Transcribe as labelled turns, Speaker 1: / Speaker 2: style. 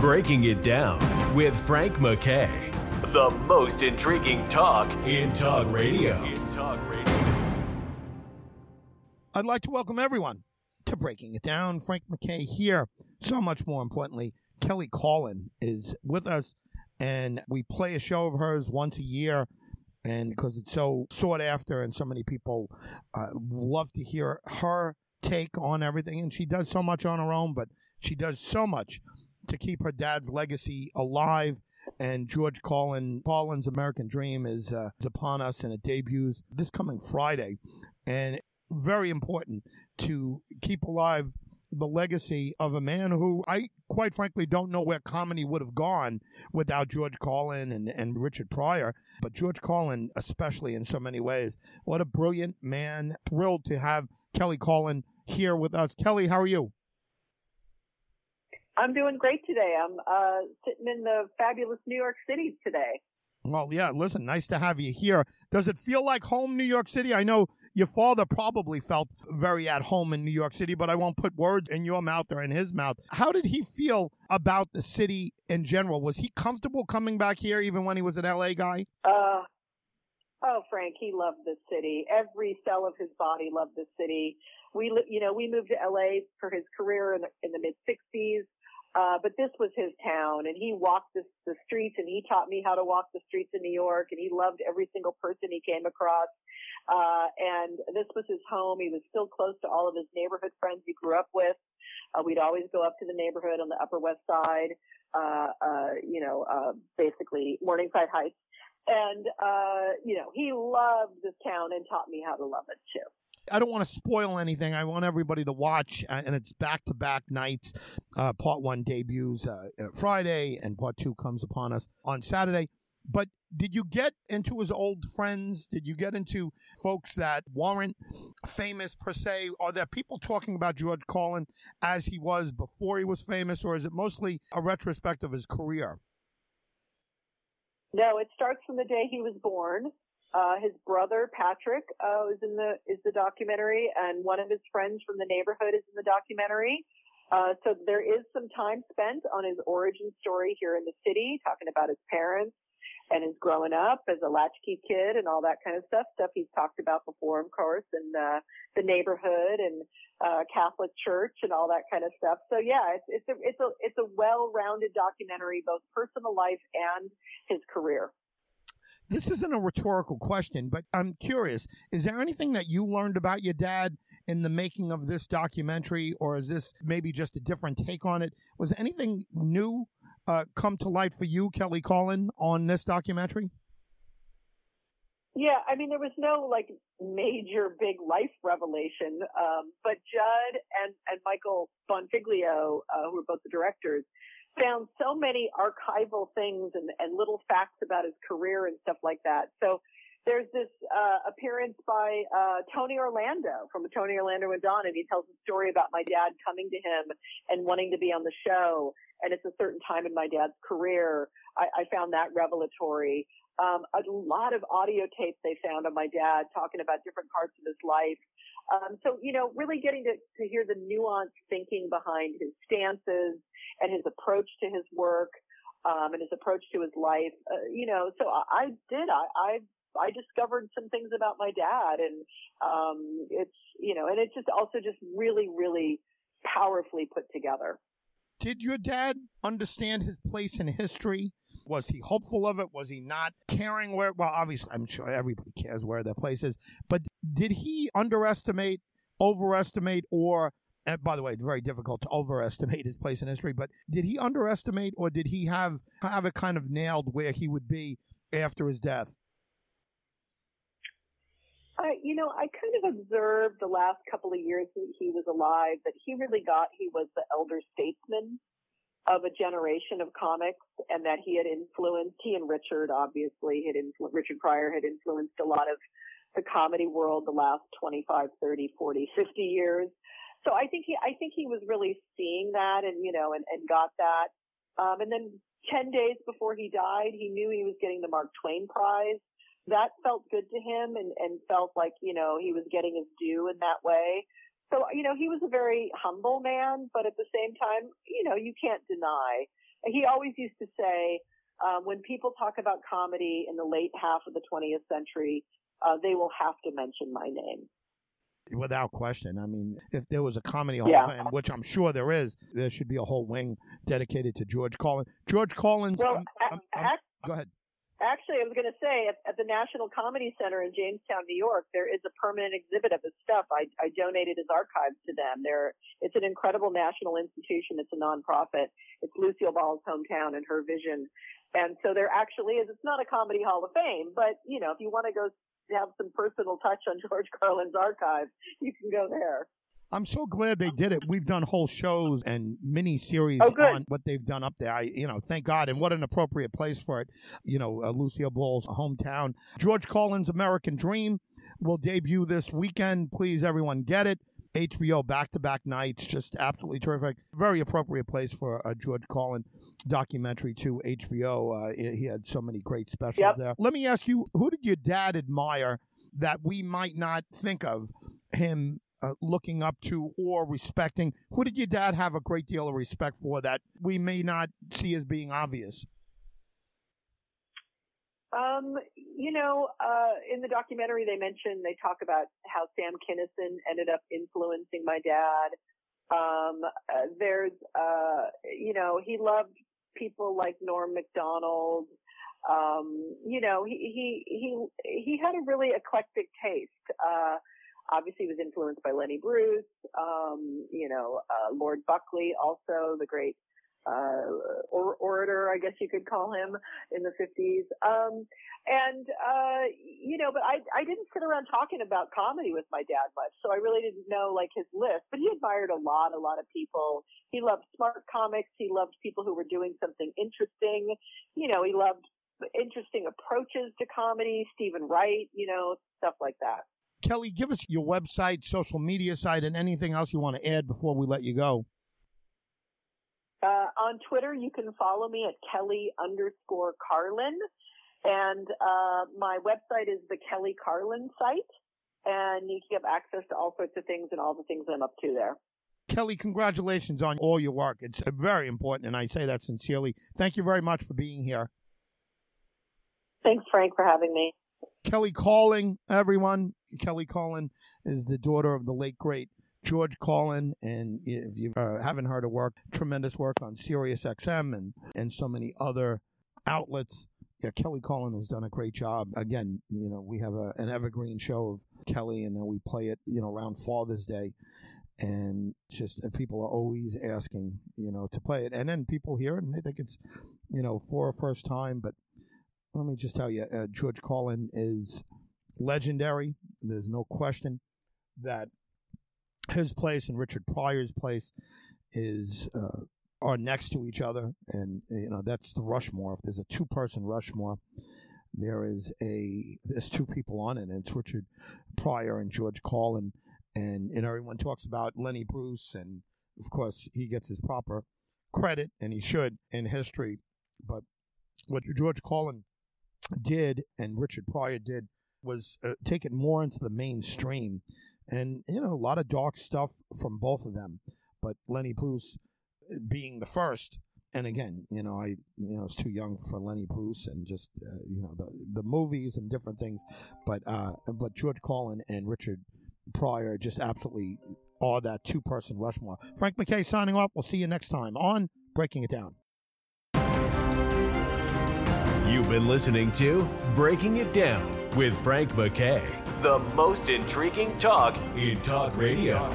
Speaker 1: Breaking It Down with Frank McKay. The most intriguing talk in talk radio. In talk radio.
Speaker 2: I'd like to welcome everyone to Breaking It Down. Frank McKay here. So much more importantly, Kelly Carlin is with us, and we play a show of hers once a year. And because it's so sought after, and so many people uh, love to hear her take on everything, and she does so much on her own, but she does so much to keep her dad's legacy alive. And George Carlin, Carlin's American Dream is, uh, is upon us, and it debuts this coming Friday. And very important to keep alive the legacy of a man who I quite frankly don't know where comedy would have gone without George Carlin and, and Richard Pryor. But George Carlin, especially in so many ways, what a brilliant man. Thrilled to have Kelly Carlin here with us. Kelly, how are you?
Speaker 3: I'm doing great today. I'm uh, sitting in the fabulous New York City today.
Speaker 2: Well, yeah, listen, nice to have you here. Does it feel like home, New York City? I know your father probably felt very at home in New York City, but I won't put words in your mouth or in his mouth. How did he feel about the city in general? Was he comfortable coming back here even when he was an LA guy?
Speaker 3: Uh, oh, Frank, he loved the city. Every cell of his body loved the city. We, you know, we moved to LA for his career in the, in the mid 60s. Uh, but this was his town and he walked the, the streets and he taught me how to walk the streets in New York and he loved every single person he came across. Uh, and this was his home. He was still close to all of his neighborhood friends he grew up with. Uh, we'd always go up to the neighborhood on the Upper West Side, uh, uh, you know, uh, basically Morningside Heights. And, uh, you know, he loved this town and taught me how to love it too.
Speaker 2: I don't want to spoil anything. I want everybody to watch, uh, and it's back to back nights. Uh, part one debuts uh, Friday, and part two comes upon us on Saturday. But did you get into his old friends? Did you get into folks that weren't famous per se? Are there people talking about George Carlin as he was before he was famous, or is it mostly a retrospect of his career?
Speaker 3: No, it starts from the day he was born. Uh, his brother Patrick uh, is in the is the documentary, and one of his friends from the neighborhood is in the documentary. Uh, so there is some time spent on his origin story here in the city, talking about his parents and his growing up as a latchkey kid and all that kind of stuff. Stuff he's talked about before, of course, and uh, the neighborhood and uh, Catholic Church and all that kind of stuff. So yeah, it's it's a it's a it's a well-rounded documentary, both personal life and his career
Speaker 2: this isn't a rhetorical question, but I'm curious. Is there anything that you learned about your dad in the making of this documentary, or is this maybe just a different take on it? Was anything new uh, come to light for you, Kelly Carlin, on this documentary?
Speaker 3: Yeah, I mean, there was no like major big life revelation, um, but Judd and, and Michael Bonfiglio, uh, who are both the directors, found so many archival things and, and little facts about his career and stuff like that. So there's this uh, appearance by uh, Tony Orlando from Tony Orlando and Dawn, and he tells a story about my dad coming to him and wanting to be on the show. And it's a certain time in my dad's career. I, I found that revelatory. Um, a lot of audio tapes they found of my dad talking about different parts of his life. Um, so, you know, really getting to, to hear the nuanced thinking behind his stances and his approach to his work, um, and his approach to his life. Uh, you know, so I, I did. I, I I discovered some things about my dad, and um, it's you know, and it's just also just really, really powerfully put together.
Speaker 2: Did your dad understand his place in history? Was he hopeful of it? Was he not caring where? Well, obviously, I'm sure everybody cares where their place is, but did he underestimate, overestimate, or and by the way, it's very difficult to overestimate his place in history, but did he underestimate or did he have have it kind of nailed where he would be after his death?
Speaker 3: I, you know, I kind of observed the last couple of years that he was alive that he really got he was the elder statesman of a generation of comics and that he had influenced, he and Richard obviously had influenced, Richard Pryor had influenced a lot of the comedy world the last 25, 30, 40, 50 years. So I think he, I think he was really seeing that and, you know, and, and got that. Um, and then 10 days before he died, he knew he was getting the Mark Twain Prize. That felt good to him and, and felt like, you know, he was getting his due in that way. so, you know, he was a very humble man, but at the same time, you know, you can't deny. He always used to say, um, when people talk about comedy in the late half of the 20th century, uh, they will have to mention my name.
Speaker 2: Without question. I mean, if there was a comedy hall
Speaker 3: Yeah.
Speaker 2: of fame, which I'm sure there is, there should be a whole wing dedicated to George Carlin's. George Carlin's.
Speaker 3: Well,
Speaker 2: um, um,
Speaker 3: ac-
Speaker 2: go ahead.
Speaker 3: Actually, I was going to say at, at the National Comedy Center in Jamestown, New York, there is a permanent exhibit of his stuff. I, I donated his archives to them. There, it's an incredible national institution. It's a nonprofit. It's Lucille Ball's hometown and her vision. And so there actually is. It's not a comedy hall of fame, but you know, if you want to go have some personal touch on George Carlin's archives, you can go there.
Speaker 2: I'm so glad they did it. We've done whole shows and mini series
Speaker 3: Oh,
Speaker 2: on what they've done up there. I, you know, thank God, and what an appropriate place for it. You know, uh, Lucille Ball's hometown. George Carlin's American Dream will debut this weekend. Please, everyone, get it. HBO back-to-back nights, just absolutely terrific. Very appropriate place for a George Carlin documentary to HBO. Uh, he he had so many great specials
Speaker 3: Yep.
Speaker 2: there. Let me ask you, who did your dad admire that we might not think of him uh, looking up to or respecting? Who did your dad have a great deal of respect for that we may not see as being obvious?
Speaker 3: Um, you know, uh, in the documentary, they mention they talk about how Sam Kinison ended up influencing my dad. Um, uh, there's, uh, you know, he loved people like Norm Macdonald. Um, you know, he he he he had a really eclectic taste. Uh, obviously, he was influenced by Lenny Bruce. Um, you know, uh, Lord Buckley, also the great uh, or, orator, I guess you could call him in the 50s. Um, and, uh, you know, but I, I didn't sit around talking about comedy with my dad much. So I really didn't know like his list, but he admired a lot, a lot of people. He loved smart comics. He loved people who were doing something interesting. You know, he loved interesting approaches to comedy, Steven Wright, you know, stuff like that.
Speaker 2: Kelly, give us your website, social media site, and anything else you want to add before we let you go.
Speaker 3: Uh, on Twitter, you can follow me at Kelly underscore Carlin. And uh, my website is the Kelly Carlin site. And you can have access to all sorts of things and all the things I'm up to there.
Speaker 2: Kelly, congratulations on all your work. It's uh, very important, and I say that sincerely. Thank you very much for being here.
Speaker 3: Thanks, Frank, for having me.
Speaker 2: Kelly Carlin, everyone. Kelly Carlin is the daughter of the late great George Carlin, and if you uh, haven't heard of work, tremendous work on Sirius XM and and so many other outlets. Yeah, Kelly Carlin has done a great job. Again, you know, we have a, an evergreen show of Kelly, and then we play it, you know, around Father's Day, and just uh, people are always asking, you know, to play it, and then people hear it and they think it's, you know, for a first time. But let me just tell you, uh, George Carlin is legendary. There's no question that his place and Richard Pryor's place is uh, are next to each other, and you know that's the Rushmore. If there's a two-person Rushmore, there is a there's two people on it, and it's Richard Pryor and George Carlin, and and everyone talks about Lenny Bruce, and of course he gets his proper credit, and he should in history, but what George Carlin did and Richard Pryor did was uh, take it more into the mainstream and you know a lot of dark stuff from both of them. But lenny bruce uh, being the first and again you know i you know was too young for lenny bruce and just uh, you know the the movies and different things. But uh but george carlin and richard pryor just absolutely are that two person rushmore. Frank mckay signing off. We'll see you next time on breaking it down.
Speaker 1: You've been listening to Breaking It Down with Frank McKay, the most intriguing talk in talk radio.